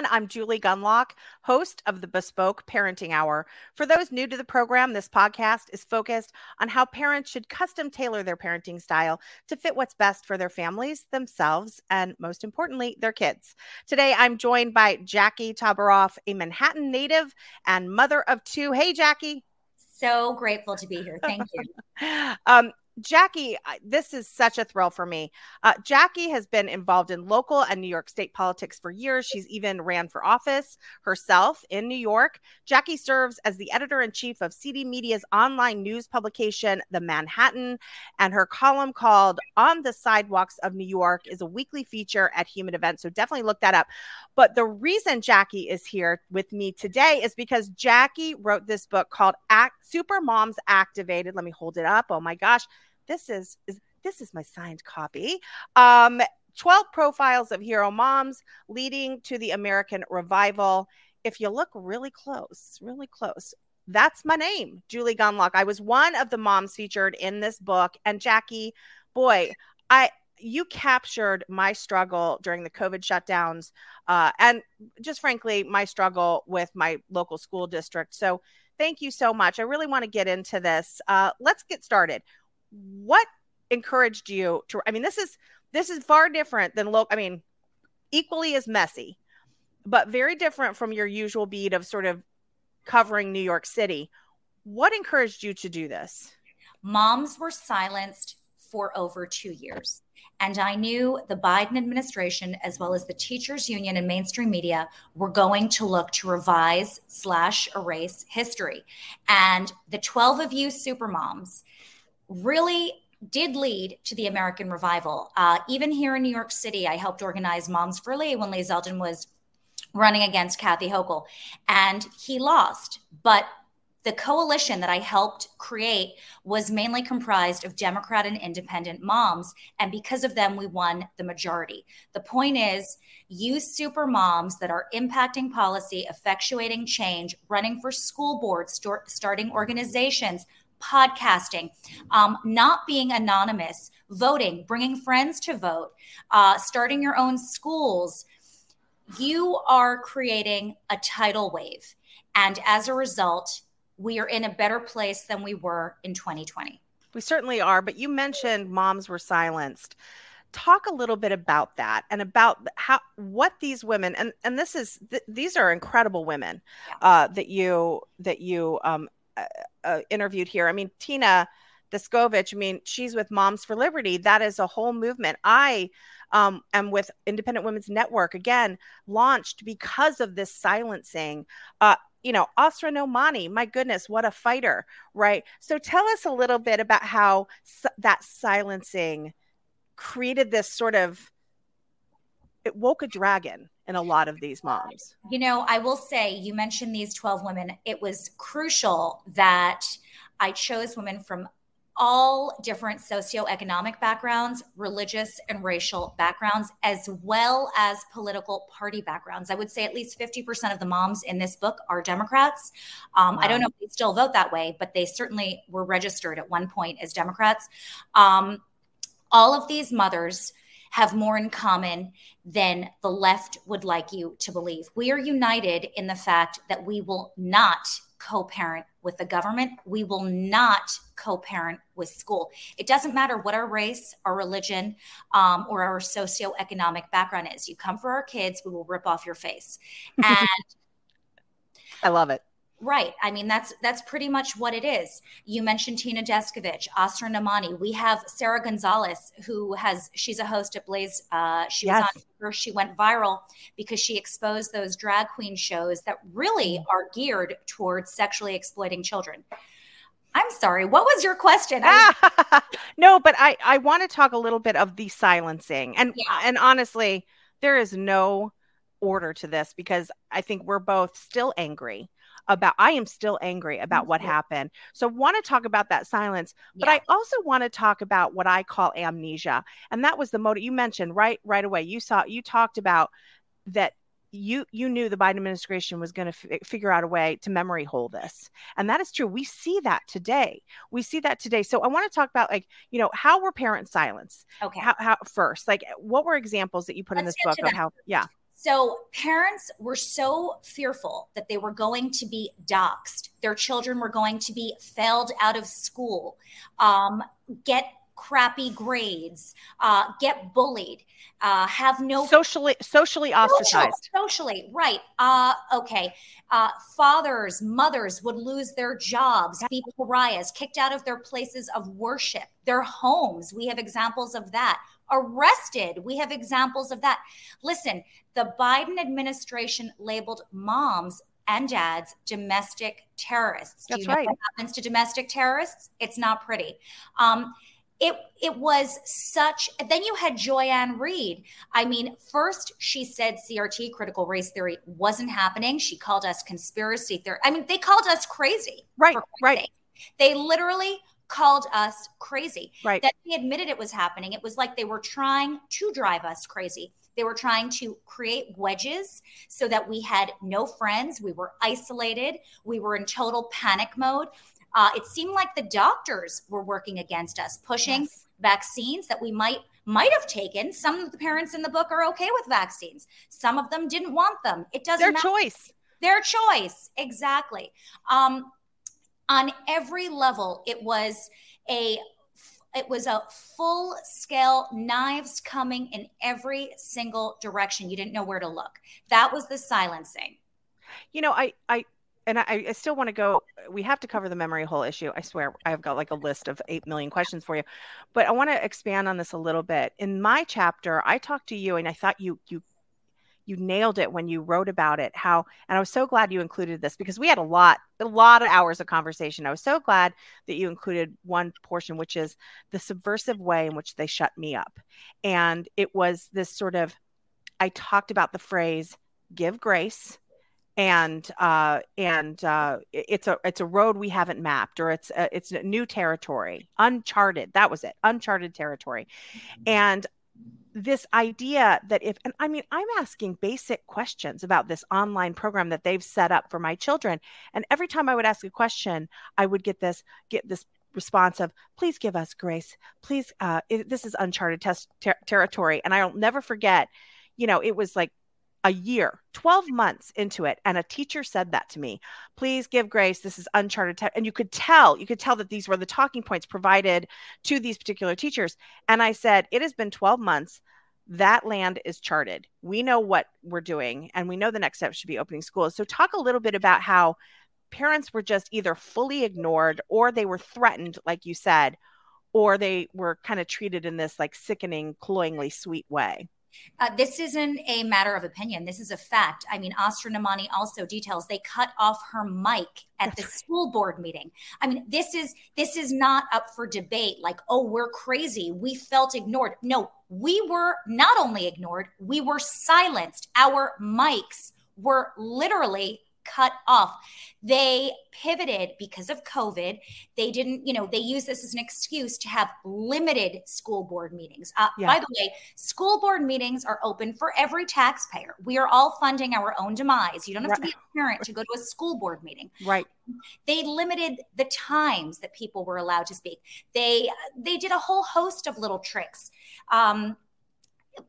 Everyone, I'm Julie Gunlock, host of the Bespoke Parenting Hour. For those new to the program, this podcast is focused on how parents should custom tailor their parenting style to fit what's best for their families, themselves, and most importantly, their kids. Today, I'm joined by Jackie Toboroff, a Manhattan native and mother of two. Hey, Jackie. So grateful to be here. Thank you. um, Jackie, this is such a thrill for me. Uh, Jackie has been involved in local and New York state politics for years. She's even ran for office herself in New York. Jackie serves as the editor in chief of CD Media's online news publication, The Manhattan, and her column called On the Sidewalks of New York is a weekly feature at Human Events. So definitely look that up. But the reason Jackie is here with me today is because Jackie wrote this book called Act Super Moms Activated. Let me hold it up. Oh my gosh this is, is this is my signed copy. Um, 12 profiles of hero moms leading to the American revival. If you look really close, really close, that's my name, Julie Gunlock. I was one of the moms featured in this book. And Jackie, boy, I you captured my struggle during the COVID shutdowns, uh, and just frankly, my struggle with my local school district. So, thank you so much. I really want to get into this. Uh, let's get started what encouraged you to i mean this is this is far different than local i mean equally as messy but very different from your usual beat of sort of covering new york city what encouraged you to do this moms were silenced for over two years and I knew the Biden administration, as well as the teachers union and mainstream media, were going to look to revise slash erase history. And the 12 of you supermoms really did lead to the American revival. Uh, even here in New York City, I helped organize Moms for Lee when Lee Zeldin was running against Kathy Hochul, and he lost. But the coalition that I helped create was mainly comprised of Democrat and independent moms. And because of them, we won the majority. The point is, use super moms that are impacting policy, effectuating change, running for school boards, start, starting organizations, podcasting, um, not being anonymous, voting, bringing friends to vote, uh, starting your own schools, you are creating a tidal wave. And as a result, we are in a better place than we were in 2020. We certainly are. But you mentioned moms were silenced talk a little bit about that and about how what these women and and this is th- these are incredible women uh, that you that you um, uh, uh, interviewed here. I mean, Tina Descovich, I mean, she's with Moms for Liberty. That is a whole movement. I um, am with Independent Women's Network, again, launched because of this silencing. Uh, you know, Asra Nomani, my goodness, what a fighter, right? So tell us a little bit about how that silencing created this sort of, it woke a dragon in a lot of these moms. You know, I will say, you mentioned these 12 women. It was crucial that I chose women from all different socioeconomic backgrounds, religious and racial backgrounds, as well as political party backgrounds. I would say at least 50% of the moms in this book are Democrats. Um, wow. I don't know if they still vote that way, but they certainly were registered at one point as Democrats. Um, all of these mothers have more in common than the left would like you to believe. We are united in the fact that we will not co parent with the government. We will not co parent with school. It doesn't matter what our race, our religion, um, or our socioeconomic background is. You come for our kids, we will rip off your face. And I love it. Right. I mean, that's that's pretty much what it is. You mentioned Tina Descovich, Asra Nomani. We have Sara Gonzales, who has she's a host at Blaze. Uh, she yes. was on first. She went viral because she exposed those drag queen shows that really mm. are geared towards sexually exploiting children. I'm sorry. What was your question? Was- no, but I I want to talk a little bit of the silencing, and yeah. and honestly, there is no order to this because I think we're both still angry about I am still angry about what happened. So want to talk about that silence, but yeah. I also want to talk about what I call amnesia. And that was the motive you mentioned right right away. You saw you talked about that you you knew the Biden administration was going to f- figure out a way to memory hole this, and that is true. We see that today. We see that today. So I want to talk about like you know how were parents silenced? Okay. How, how first like what were examples that you put Let's in this book of how yeah So parents were so fearful that they were going to be doxxed, their children were going to be failed out of school, um, get crappy grades, uh, get bullied, uh, have no socially socially ostracized. Social, socially, right? Uh, okay. Uh, fathers, mothers would lose their jobs, be pariahs, kicked out of their places of worship, their homes. We have examples of that. Arrested. We have examples of that. Listen, the Biden administration labeled moms and dads domestic terrorists. That's Do you know right. what happens to domestic terrorists? It's not pretty. Um, it it was such then you had joy-ann reid i mean first she said crt critical race theory wasn't happening she called us conspiracy theory i mean they called us crazy right right they literally called us crazy right that they admitted it was happening it was like they were trying to drive us crazy they were trying to create wedges so that we had no friends we were isolated we were in total panic mode uh, it seemed like the doctors were working against us, pushing yes. vaccines that we might might have taken. Some of the parents in the book are okay with vaccines. Some of them didn't want them. It doesn't their matter. choice. Their choice, exactly. Um, on every level, it was a it was a full scale knives coming in every single direction. You didn't know where to look. That was the silencing. You know, I I and I, I still want to go. We have to cover the memory hole issue. I swear, I've got like a list of 8 million questions for you. But I want to expand on this a little bit. In my chapter, I talked to you and I thought you, you, you nailed it when you wrote about it how and i was so glad you included this because we had a lot a lot of hours of conversation i was so glad that you included one portion which is the subversive way in which they shut me up and it was this sort of i talked about the phrase give grace and uh, and uh, it's a it's a road we haven't mapped, or it's a, it's a new territory, uncharted. That was it, uncharted territory, mm-hmm. and this idea that if and I mean I'm asking basic questions about this online program that they've set up for my children, and every time I would ask a question, I would get this get this response of please give us grace. Please uh, it, this is uncharted test ter- territory. And i'll never forget you know it was like a year, 12 months into it. And a teacher said that to me. Please give grace. This is uncharted. Te-. And you could tell, you could tell that these were the talking points provided to these particular teachers. And I said, It has been 12 months. That land is charted. We know what we're doing, and we know the next step should be opening schools. So, talk a little bit about how parents were just either fully ignored or they were threatened, like you said, or they were kind of treated in this like sickening, cloyingly sweet way. Uh, this isn't a matter of opinion. This is a fact. I mean, Asra Nomani also details they cut off her mic at the school board meeting. I mean, this is this is not up for debate. Like, oh, we're crazy. We felt ignored. No, we were not only ignored, we were silenced. Our mics were literally cut off. They pivoted because of COVID. They didn't, you know, they use this as an excuse to have limited school board meetings. Uh, yeah. By the way, school board meetings are open for every taxpayer. We are all funding our own demise. You don't have right. to be a parent to go to a school board meeting. Right. They limited the times that people were allowed to speak. They they did a whole host of little tricks. Um,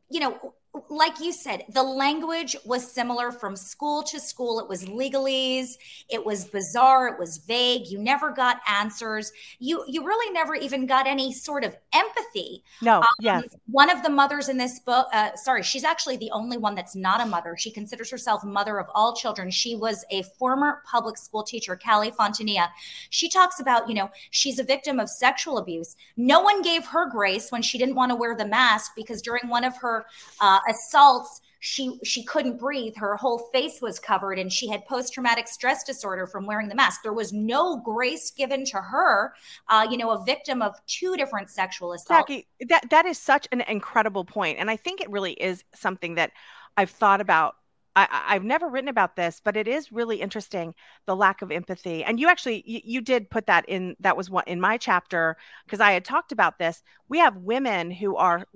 you know, like you said, the language was similar from school to school. It was legalese. It was bizarre. It was vague. You never got answers. You you really never even got any sort of empathy. No. Um, yes. One of the mothers in this book, uh, sorry, she's actually the only one that's not a mother. She considers herself mother of all children. She was a former public school teacher, Kali Fontanilla. She talks about, you know, she's a victim of sexual abuse. No one gave her grace when she didn't want to wear the mask because during one of her uh, assaults she she couldn't breathe her whole face was covered and she had post-traumatic stress disorder from wearing the mask there was no grace given to her uh, you know a victim of two different sexual assaults Jackie, that that is such an incredible point and i think it really is something that i've thought about I, have never written about this, but it is really interesting the lack of empathy. And you actually you, you did put that in. That was what in my chapter because I had talked about this. We have women who are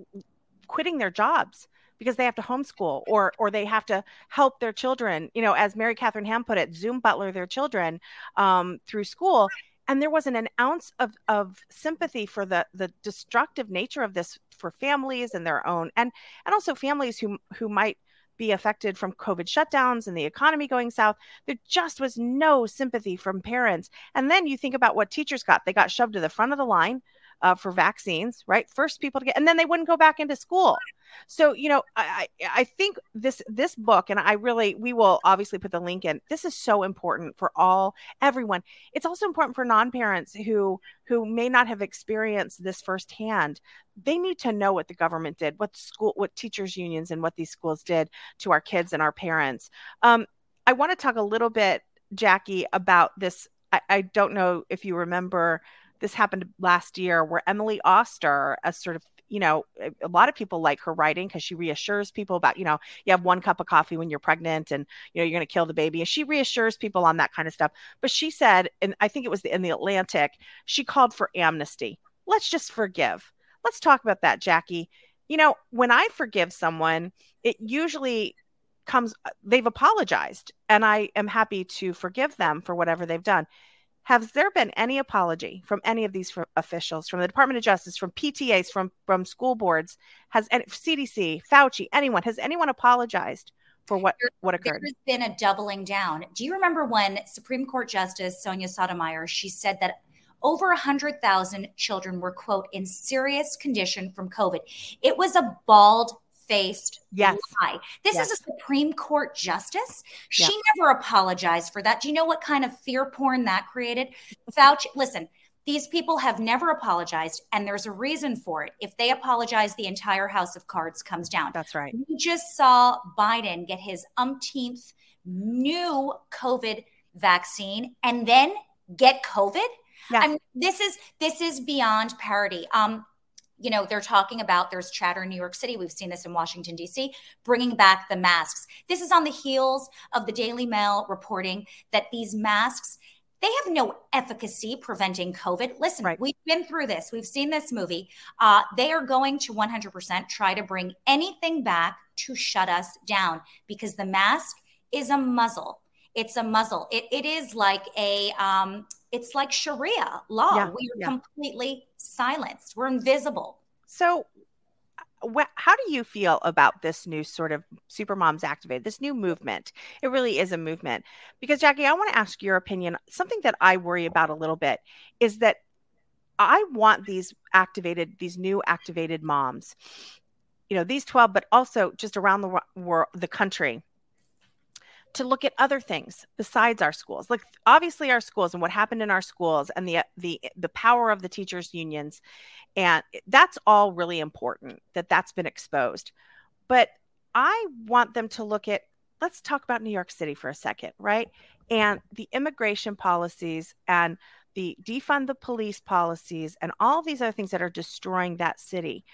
quitting their jobs because they have to homeschool or or they have to help their children you know as mary katharine ham put it zoom butler their children um, through school and there wasn't an ounce of, of sympathy for the the destructive nature of this for families and their own and and also families who who might be affected from COVID shutdowns and the economy going south. There just was no sympathy from parents. And then you think about what teachers got. They got shoved to the front of the line uh, for vaccines, right? First people to get, and then they wouldn't go back into school. So you know, I I think this this book, and I really we will obviously put the link in. This is so important for all everyone. It's also important for non parents who who may not have experienced this firsthand. They need to know what the government did, what school, what teachers unions, and what these schools did to our kids and our parents. Um, I want to talk a little bit, Jackie, about this. I, I don't know if you remember this happened last year where Emily Oster, a sort of you know, a lot of people like her writing because she reassures people about, you know, you have one cup of coffee when you're pregnant and, you know, you're going to kill the baby. And she reassures people on that kind of stuff. But she said, and I think it was in the Atlantic, she called for amnesty. Let's just forgive. Let's talk about that, Jackie. You know, when I forgive someone, it usually comes, uh, they've apologized, and I am happy to forgive them for whatever they've done. Has there been any apology from any of these officials, from the Department of Justice, from PTAs, from from school boards? Has any, CDC, Fauci, anyone? Has anyone apologized for what there, what occurred? There's been a doubling down. Do you remember when Supreme Court Justice Sonia Sotomayor she said that over 100,000 children were quote in serious condition from COVID. It was a bald faced yes. lie. This yes. is a Supreme Court justice. She never apologized for that. Do you know what kind of fear porn that created? Fauci, listen, these people have never apologized, and there's a reason for it. If they apologize, the entire house of cards comes down. That's right. We just saw Biden get his umpteenth new COVID vaccine and then get COVID. Yeah. I mean, this is this is beyond parody. Um, you know, they're talking about there's chatter in New York City. We've seen this in Washington, D.C., bringing back the masks. This is on the heels of the Daily Mail reporting that these masks. They have no efficacy preventing COVID. Listen, right. we've been through this. We've seen this movie. Uh, they are going to 100% try to bring anything back to shut us down because the mask is a muzzle. It's a muzzle. It, it is like a um, it's like Sharia law. Yeah, we are yeah. completely silenced. We're invisible. So, uh, wh- how do you feel about this new sort of super moms activated this new movement it really is a movement because jackie i want to ask your opinion something that i worry about a little bit is that i want these activated these new activated moms you know these 12 but also just around the world the country to look at other things besides our schools. Like obviously our schools and what happened in our schools and the the the power of the teachers unions and that's all really important that that's been exposed. But i want them to look at let's talk about new york city for a second right? And the immigration policies and the defund the police policies and all these other things that are destroying that city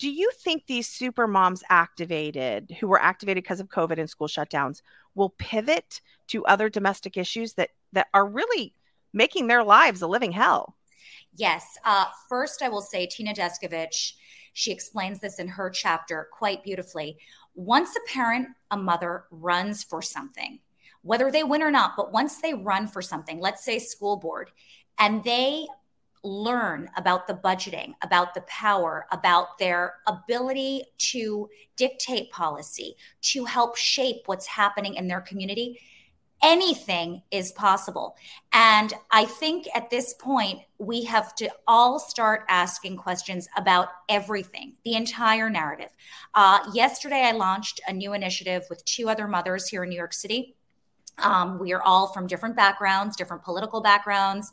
do you think these super moms activated, who were activated because of COVID and school shutdowns, will pivot to other domestic issues that that are really making their lives a living hell? Yes. Uh, first, I will say Tina Descovich. She explains this in her chapter quite beautifully. Once a parent, a mother runs for something, whether they win or not, but once they run for something, let's say school board, and they learn about the budgeting, about the power, about their ability to dictate policy, to help shape what's happening in their community, anything is possible. And I think at this point, we have to all start asking questions about everything, the entire narrative. Uh, yesterday, I launched a new initiative with two other mothers here in New York City. Um, we are all from different backgrounds, different political backgrounds.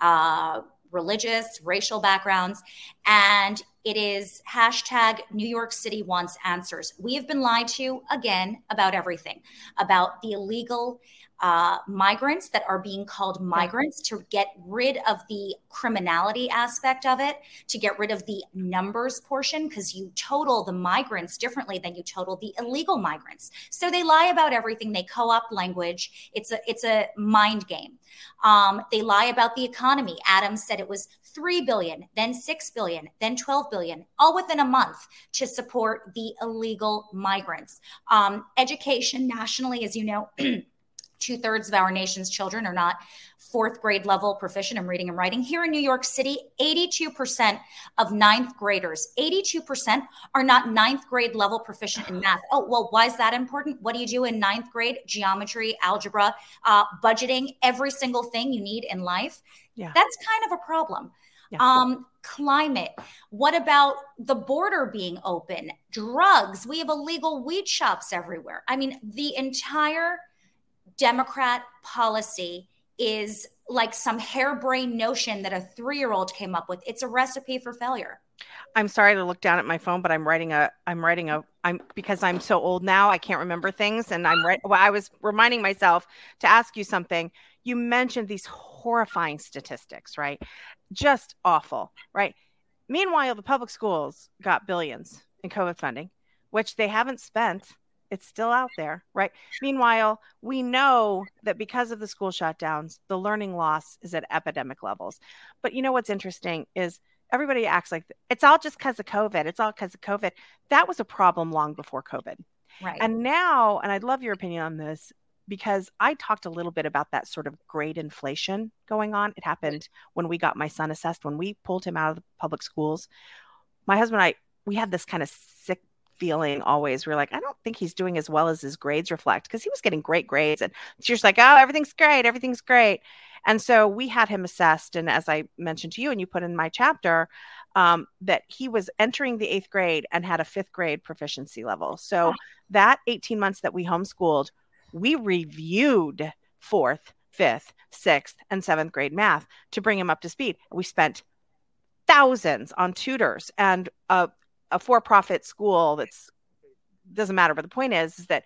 Uh, religious, racial backgrounds. And it is hashtag New York City wants answers. We have been lied to again about everything about the illegal uh, migrants that are being called migrants to get rid of the criminality aspect of it, to get rid of the numbers portion, because you total the migrants differently than you total the illegal migrants. So they lie about everything. They co-opt language. It's a it's a mind game. Um, they lie about the economy. Adams said it was 3 billion, then 6 billion, then 12 billion, all within a month to support the illegal migrants. Um, education nationally, as you know, Two thirds of our nation's children are not fourth grade level proficient in reading and writing. Here in New York City, 82% of ninth graders, 82% are not ninth grade level proficient in math. Oh, well, why is that important? What do you do in ninth grade? Geometry, algebra, uh, budgeting, every single thing you need in life. Yeah. That's kind of a problem. Yeah. Um, climate. What about the border being open? Drugs. We have illegal weed shops everywhere. I mean, the entire Democrat policy is like some harebrained notion that a three year old came up with. It's a recipe for failure. I'm sorry to look down at my phone, but I'm writing a, I'm writing a, I'm because I'm so old now, I can't remember things. And I'm right. Well, I was reminding myself to ask you something. You mentioned these horrifying statistics, right? Just awful, right? Meanwhile, the public schools got billions in COVID funding, which they haven't spent. It's still out there, right? Meanwhile, we know that because of the school shutdowns, the learning loss is at epidemic levels. But you know what's interesting is everybody acts like it's all just because of COVID. It's all because of COVID. That was a problem long before COVID. Right. And now, and I'd love your opinion on this, because I talked a little bit about that sort of grade inflation going on. It happened when we got my son assessed, when we pulled him out of the public schools. My husband and I, we had this kind of sick feeling always. We are like, I don't think he's doing as well as his grades reflect because he was getting great grades. And she's like, oh, everything's great. Everything's great. And so we had him assessed. And as I mentioned to you, and you put in my chapter, um, that he was entering the eighth grade and had a fifth grade proficiency level. So that 18 months that we homeschooled we reviewed fourth, fifth, sixth, and seventh grade math to bring him up to speed. We spent thousands on tutors and a, a for-profit school that's doesn't matter. But the point is, is that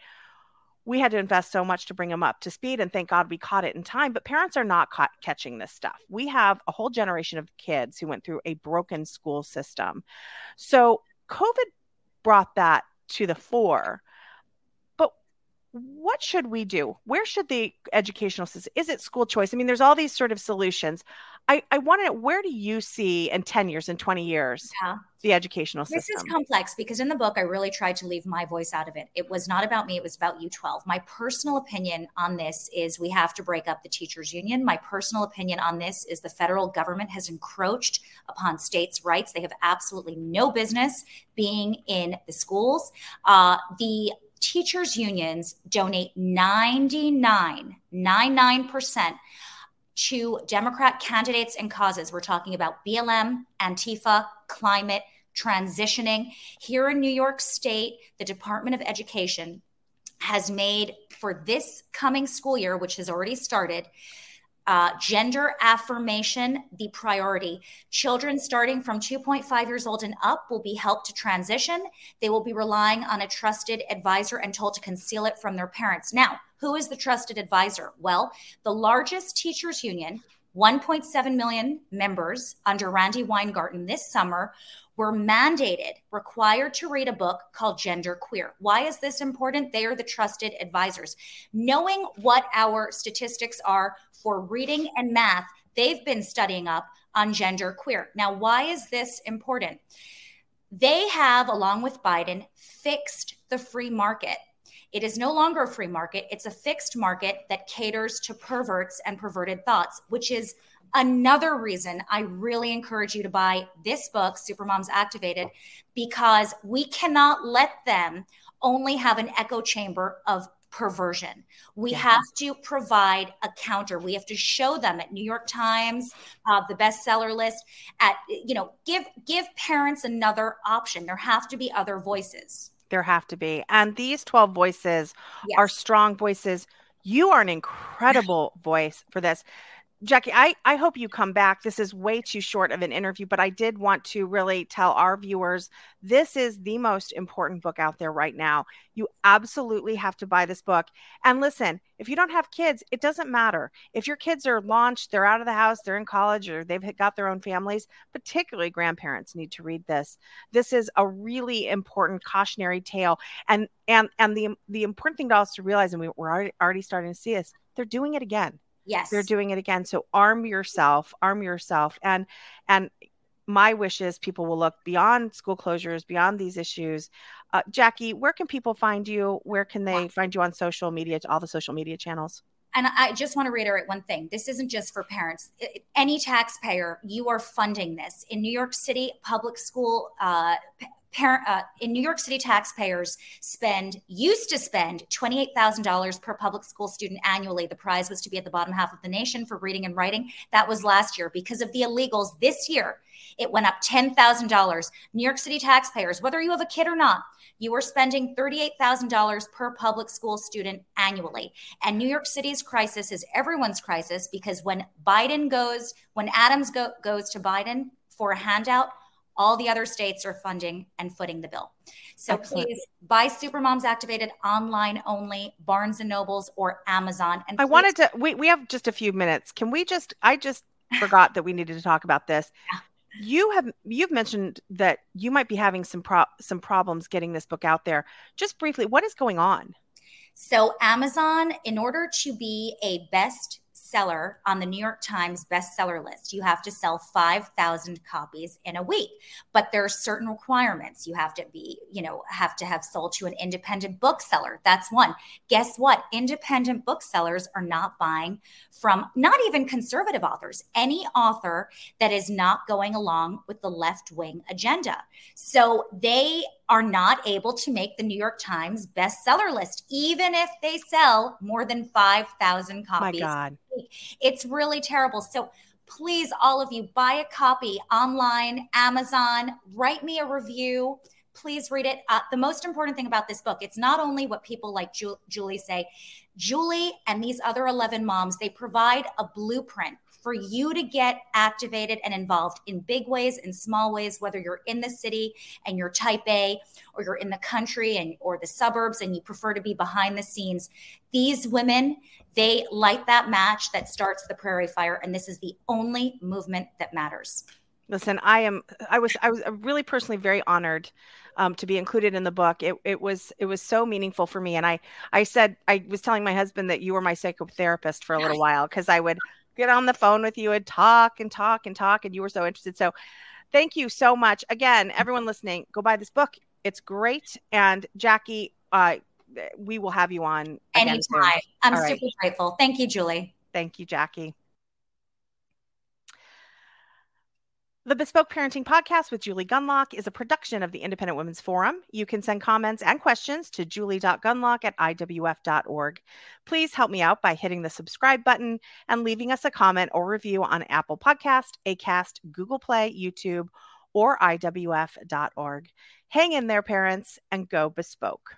we had to invest so much to bring them up to speed and thank god we caught it in time but parents are not caught catching this stuff we have a whole generation of kids who went through a broken school system so covid brought that to the fore what should we do? Where should the educational system? Is it school choice? I mean, there's all these sort of solutions. I, I want to know where do you see in 10 years, in 20 years, yeah. the educational system? This is complex because in the book, I really tried to leave my voice out of it. It was not about me, it was about U12. My personal opinion on this is we have to break up the teachers' union. My personal opinion on this is the federal government has encroached upon states' rights. They have absolutely no business being in the schools. Uh, the teachers unions donate 99 99% to democrat candidates and causes. We're talking about blm antifa climate transitioning. Here in new york state the department of education has made for this coming school year which has already started uh, gender affirmation the priority. Children starting from 2.5 years old and up will be helped to transition. They will be relying on a trusted advisor and told to conceal it from their parents. Now, who is the trusted advisor? Well, the largest teachers union, 1.7 million members under Randi Weingarten this summer were mandated, required to read a book called Gender Queer. Why is this important? They are the trusted advisors. Knowing what our statistics are for reading and math, they've been studying up on gender queer. Now, why is this important? They have, along with Biden, fixed the free market. It is no longer a free market, it's a fixed market that caters to perverts and perverted thoughts, which is another reason I really encourage you to buy this book, Supermoms Activated, because we cannot let them only have an echo chamber of perversion. We yeah. have to provide a counter. We have to show them at New York Times, uh, the bestseller list. At you know, give give parents another option. There have to be other voices. There have to be, and these twelve voices yes. are strong voices. You are an incredible voice for this. Jackie, I, I hope you come back. This is way too short of an interview, but I did want to really tell our viewers this is the most important book out there right now. You absolutely have to buy this book. And listen, if you don't have kids, it doesn't matter. If your kids are launched, they're out of the house, they're in college, or they've got their own families, particularly grandparents need to read this. This is a really important cautionary tale. And and and the the important thing to also realize, and we, we're already, already starting to see this, they're doing it again Yes. They're doing it again. So arm yourself, arm yourself. And and my wish is people will look beyond school closures, beyond these issues. Uh, Jackie, where can people find you? Where can they find you on social media, to all the social media channels? And I just want to reiterate one thing this isn't just for parents. Any taxpayer, you are funding this. In New York City, public school, uh, Parent, uh, in New York City, taxpayers spend used to spend twenty eight thousand dollars per public school student annually. The prize was to be at the bottom half of the nation for reading and writing. That was last year because of the illegals. This year, it went up ten thousand dollars. New York City taxpayers, whether you have a kid or not, you are spending thirty eight thousand dollars per public school student annually. And New York City's crisis is everyone's crisis because when Biden goes, when Adams go, goes to Biden for a handout all the other states are funding and footing the bill. So Excellent. please buy Supermoms Activated online only, Barnes and Nobles or Amazon. And I wanted to. We we have just a few minutes. Can we just? I just forgot that we needed to talk about this. Yeah. You have you've mentioned that you might be having some pro- some problems getting this book out there. Just briefly, what is going on? So Amazon, in order to be a best seller on the New York Times bestseller list. You have to sell 5,000 copies in a week, but there are certain requirements. You have to be, you know, have to have sold to an independent bookseller. That's one. Guess what? Independent booksellers are not buying from not even conservative authors, any author that is not going along with the left wing agenda. So they are not able to make the New York Times bestseller list, even if they sell more than 5,000 copies. My God. It's really terrible. So please, all of you, buy a copy online, Amazon, write me a review. Please read it. Uh, the most important thing about this book, it's not only what people like Ju- Julie say. Julie and these other 11 moms, they provide a blueprint for you to get activated and involved in big ways and small ways, whether you're in the city and you're type A or you're in the country and or the suburbs and you prefer to be behind the scenes. These women, they light that match that starts the prairie fire. And this is the only movement that matters. Listen, I am I was I was really personally very honored um, to be included in the book. It, it was it was so meaningful for me, and I I said I was telling my husband that you were my psychotherapist for a little while because I would get on the phone with you and talk and talk and talk. And you were so interested. So thank you so much. Again, everyone listening, go buy this book. It's great. And Jackie, uh, we will have you on anytime. I'm All super right. grateful. Thank you, Julie. Thank you, Jackie. The Bespoke Parenting Podcast with Julie Gunlock is a production of the Independent Women's Forum. You can send comments and questions to julie.gunlock at iwf.org. Please help me out by hitting the subscribe button and leaving us a comment or review on Apple Podcast, Acast, Google Play, YouTube, or iwf.org. Hang in there, parents, and go bespoke.